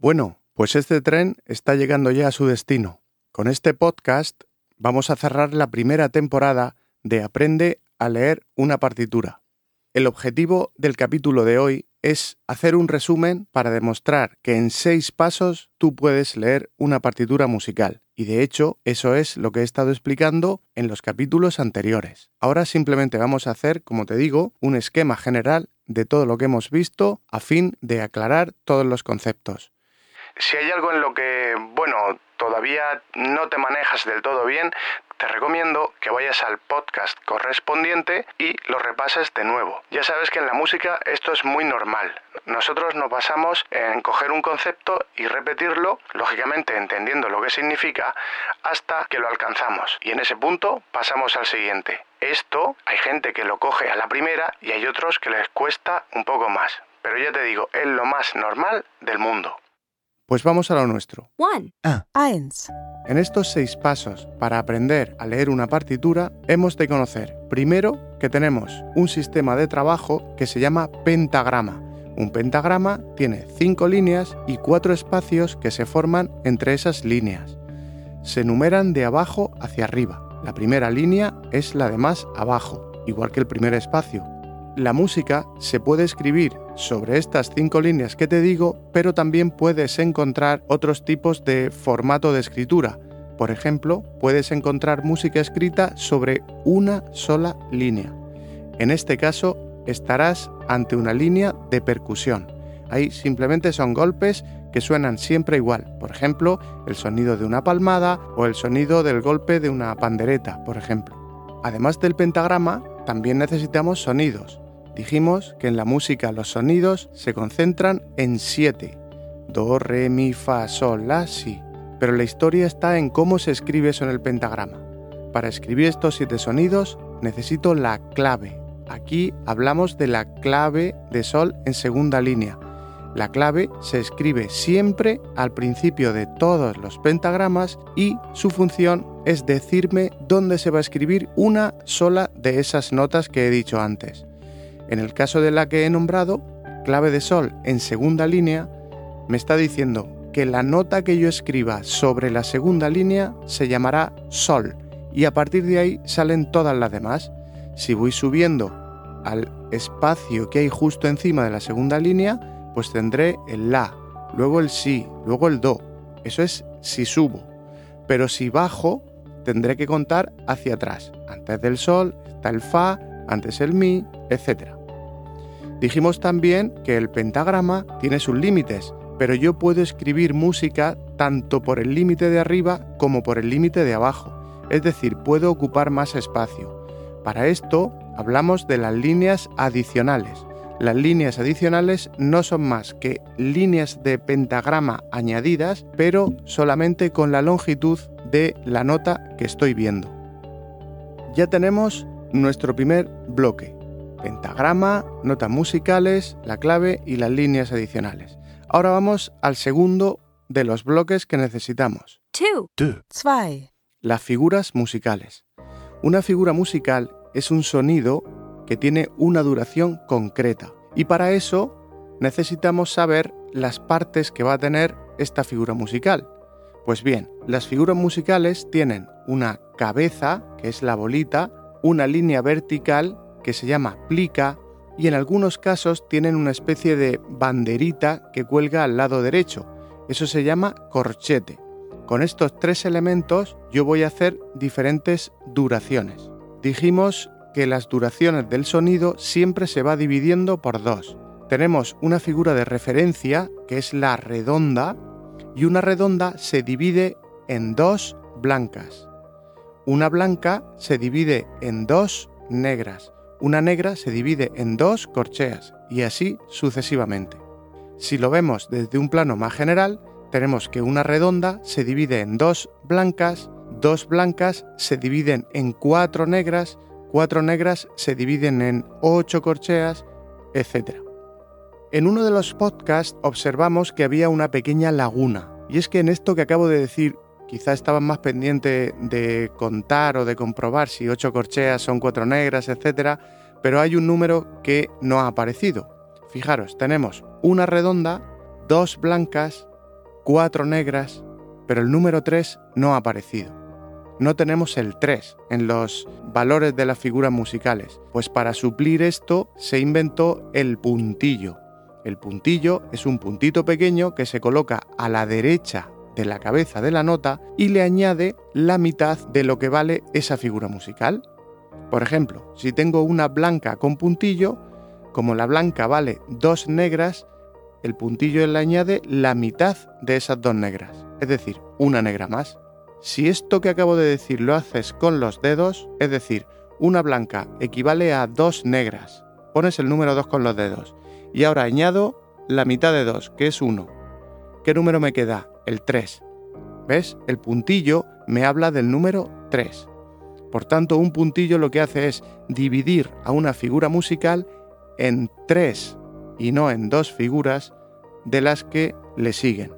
Bueno, pues este tren está llegando ya a su destino. Con este podcast vamos a cerrar la primera temporada de Aprende a leer una partitura. El objetivo del capítulo de hoy es hacer un resumen para demostrar que en seis pasos tú puedes leer una partitura musical. Y de hecho, eso es lo que he estado explicando en los capítulos anteriores. Ahora simplemente vamos a hacer, como te digo, un esquema general de todo lo que hemos visto a fin de aclarar todos los conceptos. Si hay algo en lo que, bueno, todavía no te manejas del todo bien, te recomiendo que vayas al podcast correspondiente y lo repases de nuevo. Ya sabes que en la música esto es muy normal. Nosotros nos basamos en coger un concepto y repetirlo, lógicamente entendiendo lo que significa, hasta que lo alcanzamos. Y en ese punto pasamos al siguiente. Esto hay gente que lo coge a la primera y hay otros que les cuesta un poco más. Pero ya te digo, es lo más normal del mundo. Pues vamos a lo nuestro. One. Ah. Eins. En estos seis pasos para aprender a leer una partitura, hemos de conocer primero que tenemos un sistema de trabajo que se llama pentagrama. Un pentagrama tiene cinco líneas y cuatro espacios que se forman entre esas líneas. Se numeran de abajo hacia arriba. La primera línea es la de más abajo, igual que el primer espacio. La música se puede escribir sobre estas cinco líneas que te digo, pero también puedes encontrar otros tipos de formato de escritura. Por ejemplo, puedes encontrar música escrita sobre una sola línea. En este caso, estarás ante una línea de percusión. Ahí simplemente son golpes que suenan siempre igual. Por ejemplo, el sonido de una palmada o el sonido del golpe de una pandereta, por ejemplo. Además del pentagrama, también necesitamos sonidos. Dijimos que en la música los sonidos se concentran en siete. Do, re, mi, fa, sol, la, si. Pero la historia está en cómo se escribe eso en el pentagrama. Para escribir estos siete sonidos necesito la clave. Aquí hablamos de la clave de sol en segunda línea. La clave se escribe siempre al principio de todos los pentagramas y su función es decirme dónde se va a escribir una sola de esas notas que he dicho antes. En el caso de la que he nombrado, clave de sol en segunda línea, me está diciendo que la nota que yo escriba sobre la segunda línea se llamará sol y a partir de ahí salen todas las demás. Si voy subiendo al espacio que hay justo encima de la segunda línea, pues tendré el la, luego el si, luego el do. Eso es si subo. Pero si bajo, tendré que contar hacia atrás. Antes del sol está el fa, antes el mi, etc. Dijimos también que el pentagrama tiene sus límites, pero yo puedo escribir música tanto por el límite de arriba como por el límite de abajo, es decir, puedo ocupar más espacio. Para esto hablamos de las líneas adicionales. Las líneas adicionales no son más que líneas de pentagrama añadidas, pero solamente con la longitud de la nota que estoy viendo. Ya tenemos nuestro primer bloque pentagrama, notas musicales, la clave y las líneas adicionales. Ahora vamos al segundo de los bloques que necesitamos. Two. Zwei. Las figuras musicales. Una figura musical es un sonido que tiene una duración concreta y para eso necesitamos saber las partes que va a tener esta figura musical. Pues bien, las figuras musicales tienen una cabeza, que es la bolita, una línea vertical que se llama plica y en algunos casos tienen una especie de banderita que cuelga al lado derecho. Eso se llama corchete. Con estos tres elementos yo voy a hacer diferentes duraciones. Dijimos que las duraciones del sonido siempre se va dividiendo por dos. Tenemos una figura de referencia que es la redonda y una redonda se divide en dos blancas. Una blanca se divide en dos negras una negra se divide en dos corcheas y así sucesivamente. Si lo vemos desde un plano más general, tenemos que una redonda se divide en dos blancas, dos blancas se dividen en cuatro negras, cuatro negras se dividen en ocho corcheas, etc. En uno de los podcasts observamos que había una pequeña laguna, y es que en esto que acabo de decir quizá estaban más pendientes de contar o de comprobar si ocho corcheas son cuatro negras, etc. Pero hay un número que no ha aparecido. Fijaros, tenemos una redonda, dos blancas, cuatro negras, pero el número 3 no ha aparecido. No tenemos el 3 en los valores de las figuras musicales, pues para suplir esto se inventó el puntillo. El puntillo es un puntito pequeño que se coloca a la derecha de la cabeza de la nota y le añade la mitad de lo que vale esa figura musical. Por ejemplo, si tengo una blanca con puntillo, como la blanca vale dos negras, el puntillo le añade la mitad de esas dos negras, es decir, una negra más. Si esto que acabo de decir lo haces con los dedos, es decir, una blanca equivale a dos negras, pones el número 2 con los dedos y ahora añado la mitad de 2, que es 1. ¿Qué número me queda? El 3. ¿Ves? El puntillo me habla del número 3. Por tanto, un puntillo lo que hace es dividir a una figura musical en tres y no en dos figuras de las que le siguen.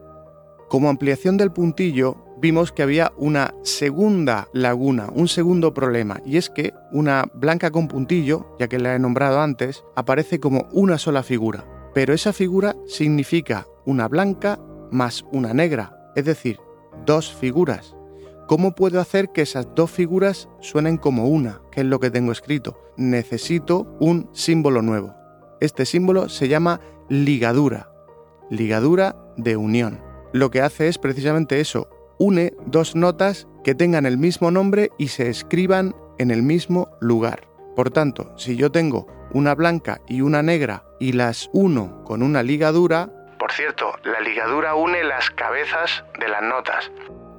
Como ampliación del puntillo, vimos que había una segunda laguna, un segundo problema, y es que una blanca con puntillo, ya que la he nombrado antes, aparece como una sola figura, pero esa figura significa una blanca más una negra, es decir, dos figuras. ¿Cómo puedo hacer que esas dos figuras suenen como una, que es lo que tengo escrito? Necesito un símbolo nuevo. Este símbolo se llama ligadura, ligadura de unión. Lo que hace es precisamente eso, une dos notas que tengan el mismo nombre y se escriban en el mismo lugar. Por tanto, si yo tengo una blanca y una negra y las uno con una ligadura, cierto, la ligadura une las cabezas de las notas.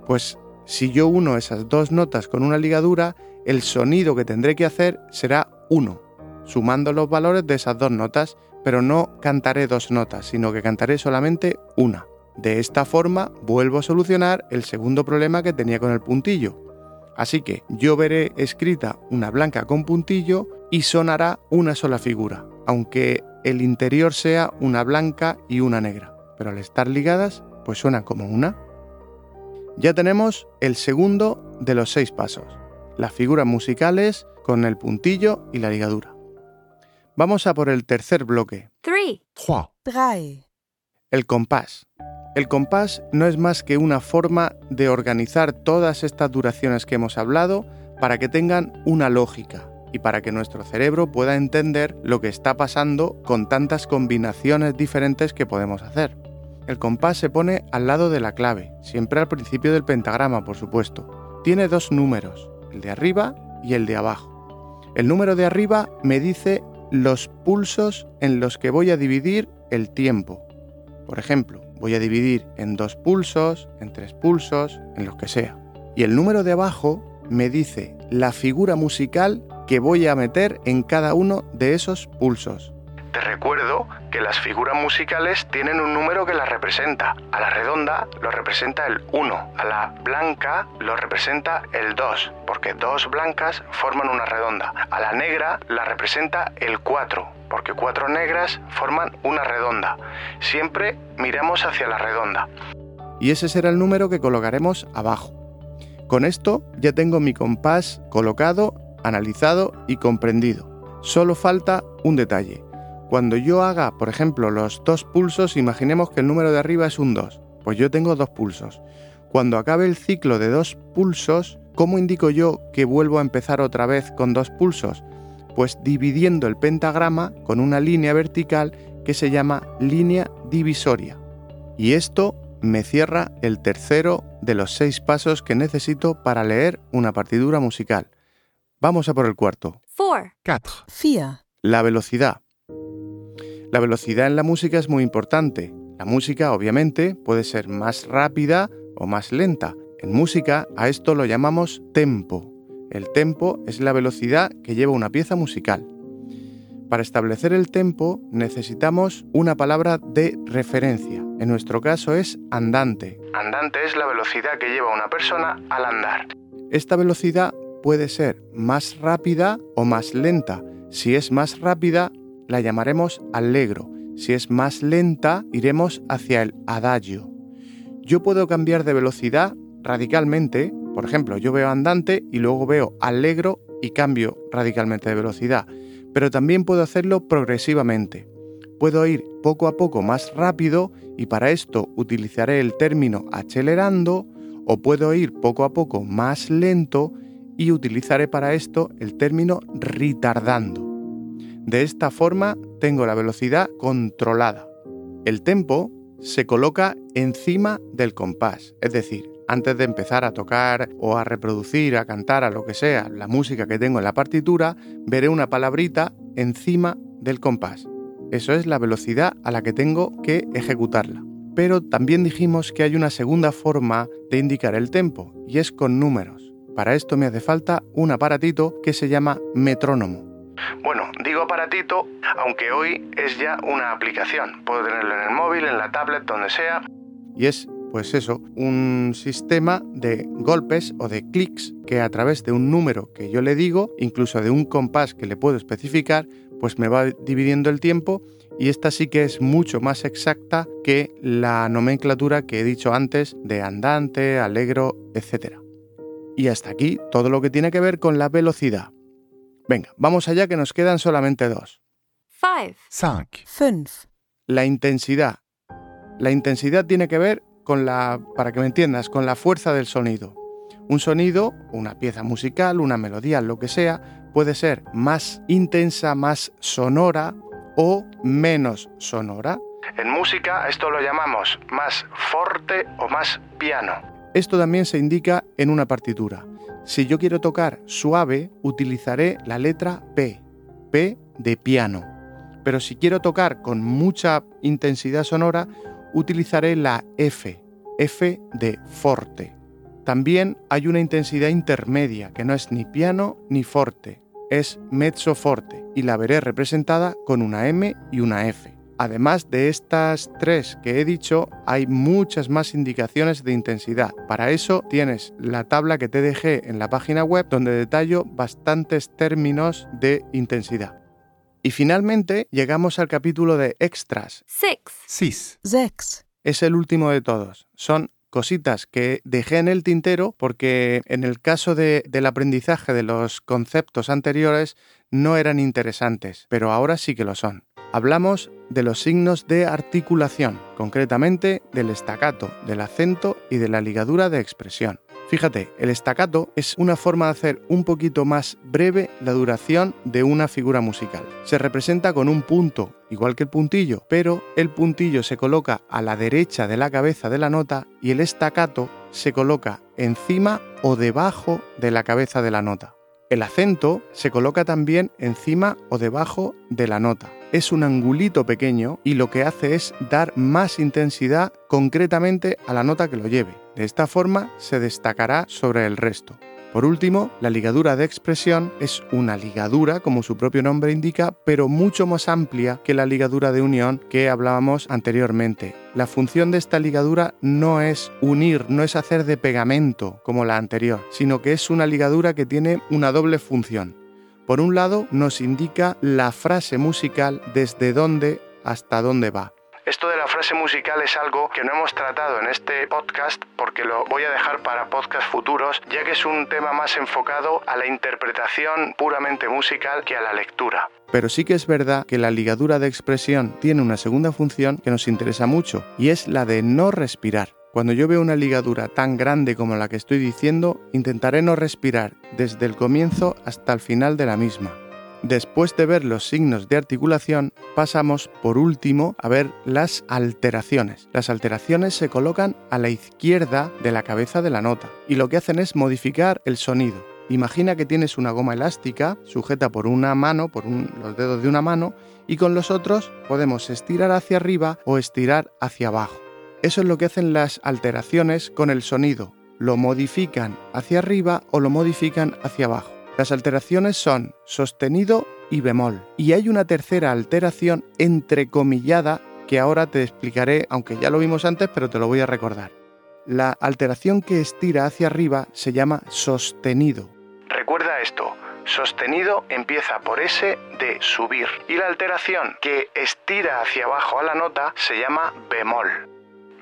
Pues si yo uno esas dos notas con una ligadura, el sonido que tendré que hacer será uno, sumando los valores de esas dos notas, pero no cantaré dos notas, sino que cantaré solamente una. De esta forma vuelvo a solucionar el segundo problema que tenía con el puntillo. Así que yo veré escrita una blanca con puntillo y sonará una sola figura, aunque el interior sea una blanca y una negra. Pero al estar ligadas, pues suenan como una. Ya tenemos el segundo de los seis pasos, las figuras musicales con el puntillo y la ligadura. Vamos a por el tercer bloque. El compás. El compás no es más que una forma de organizar todas estas duraciones que hemos hablado para que tengan una lógica y para que nuestro cerebro pueda entender lo que está pasando con tantas combinaciones diferentes que podemos hacer. El compás se pone al lado de la clave, siempre al principio del pentagrama, por supuesto. Tiene dos números, el de arriba y el de abajo. El número de arriba me dice los pulsos en los que voy a dividir el tiempo. Por ejemplo, voy a dividir en dos pulsos, en tres pulsos, en los que sea. Y el número de abajo me dice la figura musical que voy a meter en cada uno de esos pulsos. Te recuerdo que las figuras musicales tienen un número que las representa. A la redonda lo representa el 1, a la blanca lo representa el 2, porque dos blancas forman una redonda. A la negra la representa el 4, porque cuatro negras forman una redonda. Siempre miramos hacia la redonda. Y ese será el número que colocaremos abajo. Con esto ya tengo mi compás colocado, analizado y comprendido. Solo falta un detalle cuando yo haga, por ejemplo, los dos pulsos, imaginemos que el número de arriba es un 2. Pues yo tengo dos pulsos. Cuando acabe el ciclo de dos pulsos, ¿cómo indico yo que vuelvo a empezar otra vez con dos pulsos? Pues dividiendo el pentagrama con una línea vertical que se llama línea divisoria. Y esto me cierra el tercero de los seis pasos que necesito para leer una partitura musical. Vamos a por el cuarto. 4. La velocidad. La velocidad en la música es muy importante. La música, obviamente, puede ser más rápida o más lenta. En música a esto lo llamamos tempo. El tempo es la velocidad que lleva una pieza musical. Para establecer el tempo necesitamos una palabra de referencia. En nuestro caso es andante. Andante es la velocidad que lleva una persona al andar. Esta velocidad puede ser más rápida o más lenta. Si es más rápida, la llamaremos allegro. Si es más lenta, iremos hacia el adagio. Yo puedo cambiar de velocidad radicalmente, por ejemplo, yo veo andante y luego veo allegro y cambio radicalmente de velocidad, pero también puedo hacerlo progresivamente. Puedo ir poco a poco más rápido y para esto utilizaré el término acelerando o puedo ir poco a poco más lento y utilizaré para esto el término retardando. De esta forma tengo la velocidad controlada. El tempo se coloca encima del compás, es decir, antes de empezar a tocar o a reproducir, a cantar, a lo que sea, la música que tengo en la partitura, veré una palabrita encima del compás. Eso es la velocidad a la que tengo que ejecutarla. Pero también dijimos que hay una segunda forma de indicar el tempo, y es con números. Para esto me hace falta un aparatito que se llama metrónomo. Bueno, digo aparatito, aunque hoy es ya una aplicación. Puedo tenerlo en el móvil, en la tablet, donde sea. Y es, pues eso, un sistema de golpes o de clics que a través de un número que yo le digo, incluso de un compás que le puedo especificar, pues me va dividiendo el tiempo y esta sí que es mucho más exacta que la nomenclatura que he dicho antes de andante, alegro, etc. Y hasta aquí todo lo que tiene que ver con la velocidad. Venga, vamos allá que nos quedan solamente dos. Cinco. La intensidad. La intensidad tiene que ver con la, para que me entiendas, con la fuerza del sonido. Un sonido, una pieza musical, una melodía, lo que sea, puede ser más intensa, más sonora o menos sonora. En música esto lo llamamos más forte o más piano. Esto también se indica en una partitura. Si yo quiero tocar suave, utilizaré la letra P, P de piano. Pero si quiero tocar con mucha intensidad sonora, utilizaré la F, F de forte. También hay una intensidad intermedia, que no es ni piano ni forte, es mezzo forte y la veré representada con una M y una F. Además de estas tres que he dicho, hay muchas más indicaciones de intensidad. Para eso tienes la tabla que te dejé en la página web donde detallo bastantes términos de intensidad. Y finalmente llegamos al capítulo de extras. Six. Es el último de todos. Son cositas que dejé en el tintero porque en el caso del aprendizaje de los conceptos anteriores no eran interesantes, pero ahora sí que lo son. Hablamos de los signos de articulación, concretamente del estacato, del acento y de la ligadura de expresión. Fíjate, el estacato es una forma de hacer un poquito más breve la duración de una figura musical. Se representa con un punto, igual que el puntillo, pero el puntillo se coloca a la derecha de la cabeza de la nota y el estacato se coloca encima o debajo de la cabeza de la nota. El acento se coloca también encima o debajo de la nota. Es un angulito pequeño y lo que hace es dar más intensidad concretamente a la nota que lo lleve. De esta forma se destacará sobre el resto. Por último, la ligadura de expresión es una ligadura, como su propio nombre indica, pero mucho más amplia que la ligadura de unión que hablábamos anteriormente. La función de esta ligadura no es unir, no es hacer de pegamento como la anterior, sino que es una ligadura que tiene una doble función. Por un lado, nos indica la frase musical desde dónde hasta dónde va. Esto de la frase musical es algo que no hemos tratado en este podcast porque lo voy a dejar para podcasts futuros, ya que es un tema más enfocado a la interpretación puramente musical que a la lectura. Pero sí que es verdad que la ligadura de expresión tiene una segunda función que nos interesa mucho, y es la de no respirar. Cuando yo veo una ligadura tan grande como la que estoy diciendo, intentaré no respirar desde el comienzo hasta el final de la misma. Después de ver los signos de articulación, pasamos por último a ver las alteraciones. Las alteraciones se colocan a la izquierda de la cabeza de la nota y lo que hacen es modificar el sonido. Imagina que tienes una goma elástica sujeta por una mano, por los dedos de una mano, y con los otros podemos estirar hacia arriba o estirar hacia abajo. Eso es lo que hacen las alteraciones con el sonido. Lo modifican hacia arriba o lo modifican hacia abajo. Las alteraciones son sostenido y bemol. Y hay una tercera alteración entrecomillada que ahora te explicaré, aunque ya lo vimos antes, pero te lo voy a recordar. La alteración que estira hacia arriba se llama sostenido. Recuerda esto, sostenido empieza por S de subir y la alteración que estira hacia abajo a la nota se llama bemol.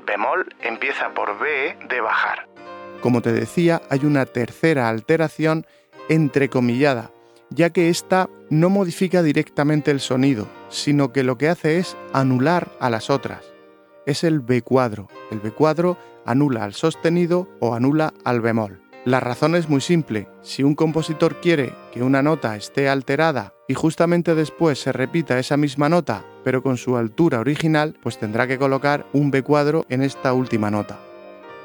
Bemol empieza por B de bajar. Como te decía, hay una tercera alteración entrecomillada. ya que ésta no modifica directamente el sonido, sino que lo que hace es anular a las otras. Es el B cuadro. El B cuadro anula al sostenido o anula al bemol. La razón es muy simple. Si un compositor quiere que una nota esté alterada y justamente después se repita esa misma nota, pero con su altura original, pues tendrá que colocar un B cuadro en esta última nota.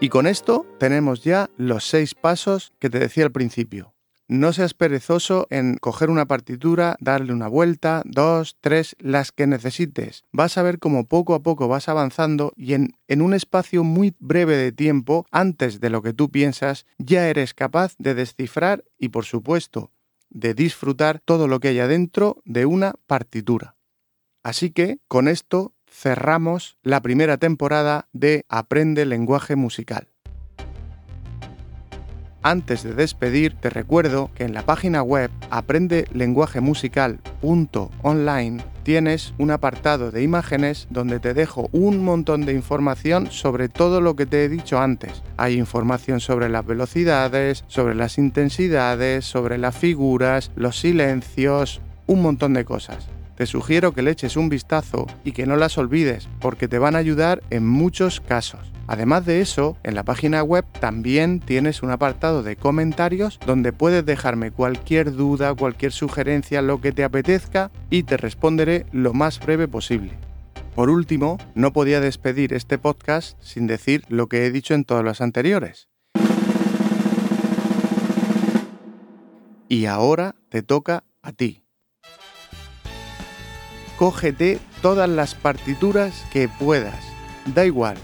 Y con esto tenemos ya los seis pasos que te decía al principio. No seas perezoso en coger una partitura, darle una vuelta, dos, tres, las que necesites. Vas a ver cómo poco a poco vas avanzando y en, un espacio muy breve de tiempo, antes de lo que tú piensas, ya eres capaz de descifrar y, por supuesto, de disfrutar todo lo que hay adentro de una partitura. Así que, con esto, cerramos la primera temporada de Aprende lenguaje musical. Antes de despedir, te recuerdo que en la página web aprendelenguajemusical.online tienes un apartado de imágenes donde te dejo un montón de información sobre todo lo que te he dicho antes. Hay información sobre las velocidades, sobre las intensidades, sobre las figuras, los silencios, un montón de cosas. Te sugiero que le eches un vistazo y que no las olvides porque te van a ayudar en muchos casos. Además de eso, en la página web también tienes un apartado de comentarios donde puedes dejarme cualquier duda, cualquier sugerencia, lo que te apetezca y te responderé lo más breve posible. Por último, no podía despedir este podcast sin decir lo que he dicho en todos los anteriores. Y ahora te toca a ti. Cógete todas las partituras que puedas. Da igual,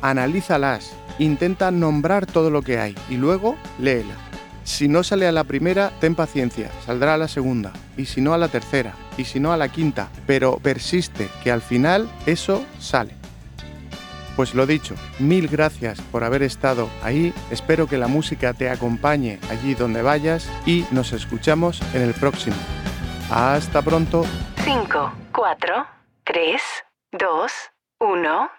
analízalas, intenta nombrar todo lo que hay y luego léela. Si no sale a la primera, ten paciencia, saldrá a la segunda, y si no a la tercera, y si no a la quinta, pero persiste, que al final eso sale. Pues lo dicho, mil gracias por haber estado ahí, espero que la música te acompañe allí donde vayas y nos escuchamos en el próximo. Hasta pronto. 5, 4, 3, 2, 1.